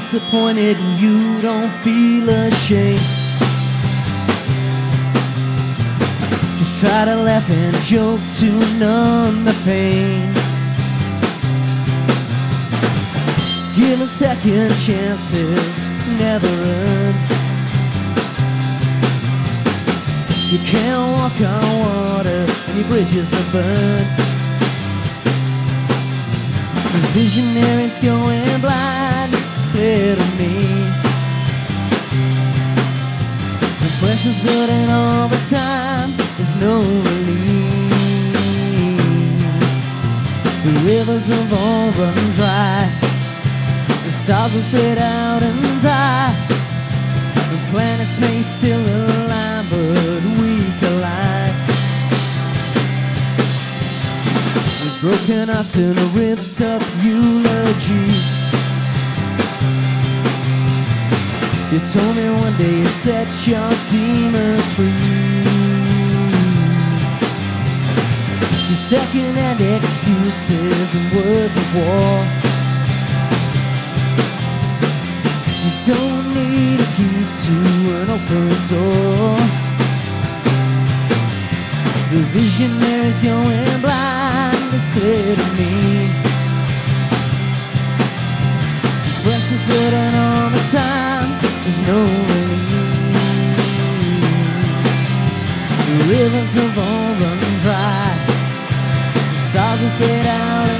Disappointed and you don't feel ashamed. Just try to laugh and joke to numb the pain. Giving second chances never end. You can't walk on water and your bridges are burned. The visionary's going blind, clear to me. The pressure's building all the time, there's no relief. The rivers have all run dry, the stars will fade out and die. The planets may still align, but we collide. With broken hearts and a ripped up eulogy. You told me one day you set your demons free. Your second-hand excuses and words of war. You don't need a key to an open door. The visionary's going blind, it's clear to me. The pressure's building all the time, there's no relief. The rivers have all run dry, the stars will fade out